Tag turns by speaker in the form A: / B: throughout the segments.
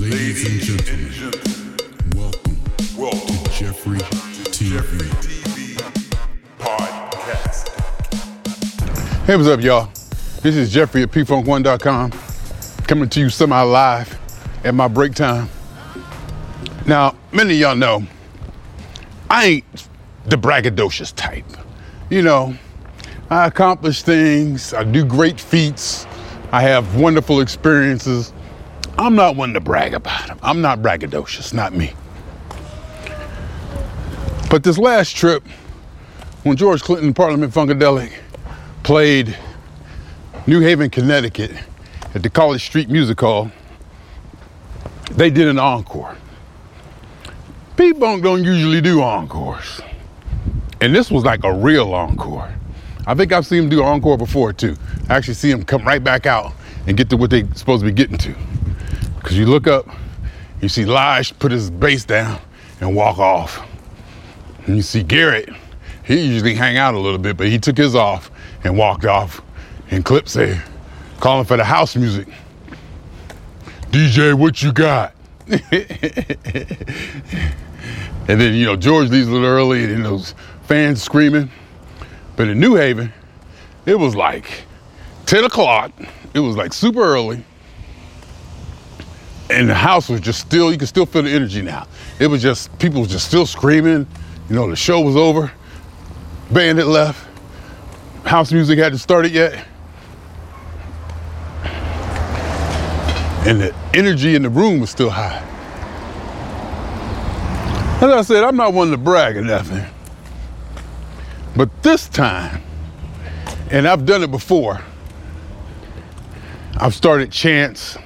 A: Ladies and gentlemen, welcome,
B: welcome
A: to Jeffrey TV.
B: Jeffrey TV Podcast.
C: Hey, what's up, y'all? This is Jeffrey at pfunk1.com coming to you semi live at my break time. Now, many of y'all know I ain't the braggadocious type. You know, I accomplish things, I do great feats, I have wonderful experiences. I'm not one to brag about them. I'm not braggadocious, not me. But this last trip, when George Clinton Parliament Funkadelic played New Haven, Connecticut at the College Street Music Hall, they did an encore. P-Funk don't usually do encores. And this was like a real encore. I think I've seen them do encore before too. I actually see them come right back out and get to what they're supposed to be getting to. Cause you look up, you see Lige put his bass down and walk off. And you see Garrett, he usually hang out a little bit, but he took his off and walked off. And Clip said, calling for the house music. DJ, what you got? and then, you know, George leaves a little early and then those fans screaming. But in New Haven, it was like 10 o'clock. It was like super early. And the house was just still, you could still feel the energy now. It was just, people was just still screaming. You know, the show was over. Band had left. House music hadn't started yet. And the energy in the room was still high. As I said, I'm not one to brag or nothing. But this time, and I've done it before, I've started chants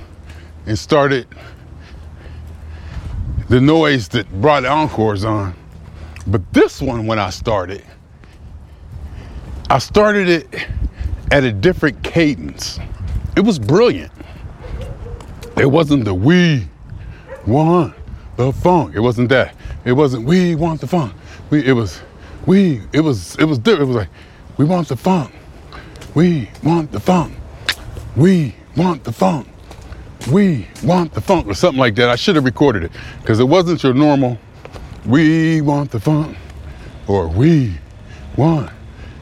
C: and started the noise that brought encores on. But this one, when I started, I started it at a different cadence. It was brilliant. It wasn't the we want the funk. It wasn't that. It wasn't we want the funk. We, it was we. It was it was different. It was like we want the funk. We want the funk. We want the funk. We want the funk or something like that. I should have recorded it because it wasn't your normal we want the funk or we want.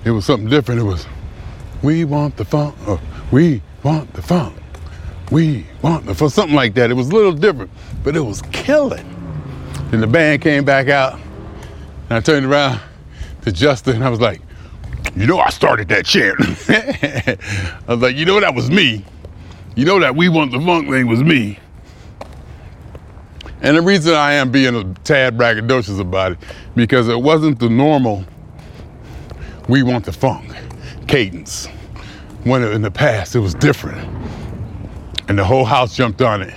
C: It was something different. It was we want the funk or we want the funk. We want the funk. Something like that. It was a little different, but it was killing. Then the band came back out and I turned around to Justin and I was like, you know I started that chant. I was like, you know that was me. You know that we want the funk thing was me. And the reason I am being a tad braggadocious about it, because it wasn't the normal we want the funk cadence. When in the past it was different. And the whole house jumped on it.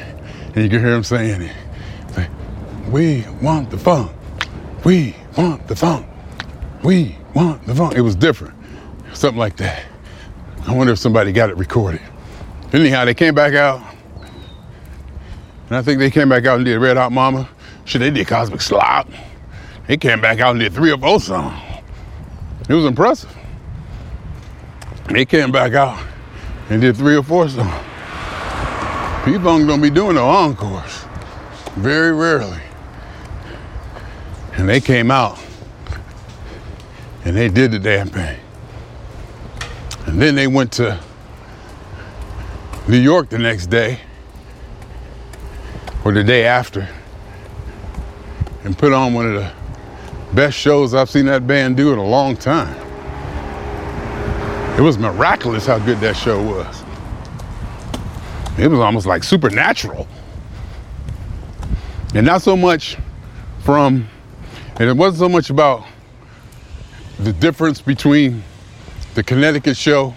C: And you can hear him saying it. We want the funk. We want the funk. We want the funk. It was different. Something like that. I wonder if somebody got it recorded. Anyhow, they came back out. And I think they came back out and did Red Hot Mama. Shit, they did Cosmic Slop. They came back out and did three or four songs. It was impressive. They came back out and did three or four songs. People aren't gonna be doing no encores. Very rarely. And they came out and they did the damn thing. And then they went to New York the next day or the day after and put on one of the best shows I've seen that band do in a long time. It was miraculous how good that show was. It was almost like supernatural. And not so much from, and it wasn't so much about the difference between the Connecticut show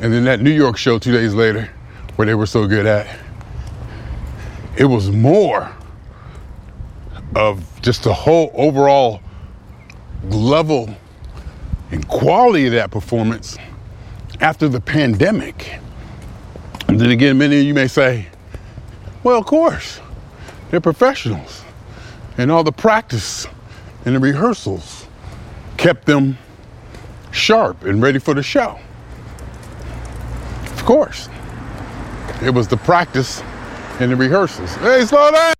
C: and then that New York show two days later where they were so good at. It was more of just the whole overall level and quality of that performance after the pandemic. And then again, many of you may say, well, of course, they're professionals. And all the practice and the rehearsals kept them sharp and ready for the show. Of course. It was the practice and the rehearsals. Hey, slow down.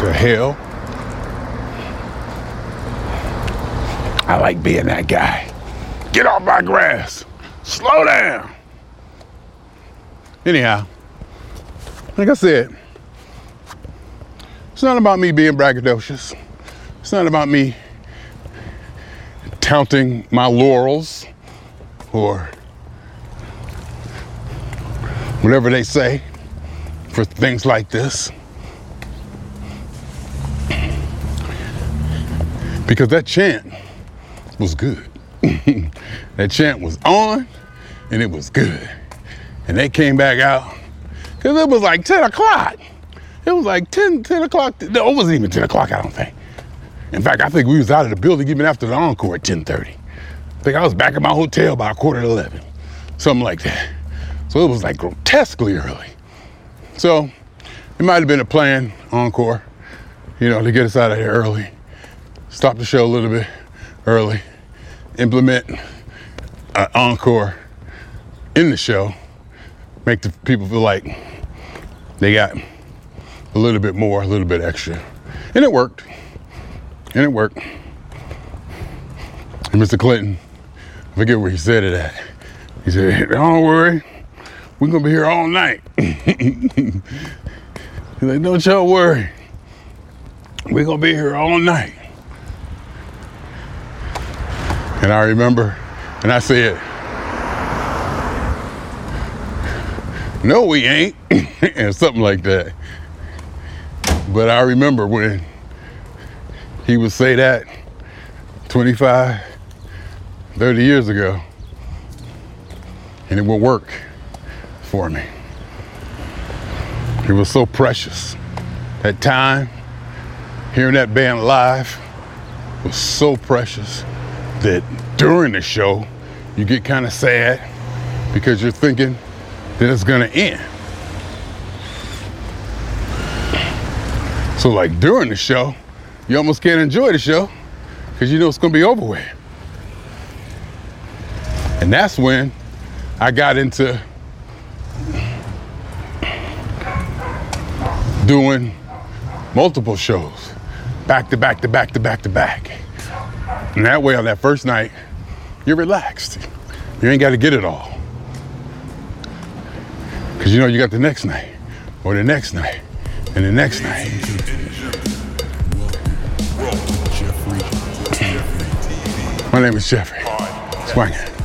C: To hell. I like being that guy. Get off my grass. Slow down. Anyhow, like I said, it's not about me being braggadocious. It's not about me counting my laurels or whatever they say for things like this. Because that chant was good. that chant was on and it was good. And they came back out because it was like 10 o'clock. It was like 10, 10 o'clock. No, it wasn't even 10 o'clock, I don't think. In fact, I think we was out of the building even after the encore at 10.30. I think I was back at my hotel by a quarter to 11, something like that. So it was like grotesquely early. So it might have been a plan, encore, you know, to get us out of here early, stop the show a little bit early, implement an encore in the show, make the people feel like they got a little bit more, a little bit extra. And it worked. And it worked. And Mr. Clinton, I forget where he said it at. He said, Don't worry, we're gonna be here all night. He's like, Don't y'all worry. We're gonna be here all night. And I remember, and I said, No, we ain't, and something like that. But I remember when he would say that 25, 30 years ago, and it would work for me. It was so precious. That time, hearing that band live was so precious that during the show, you get kind of sad because you're thinking that it's gonna end. So, like during the show, you almost can't enjoy the show because you know it's gonna be over with. And that's when I got into doing multiple shows, back to back to back to back to back. And that way, on that first night, you're relaxed. You ain't got to get it all. Because you know you got the next night, or the next night, and the next night. My name is Jeffrey. Swangin'.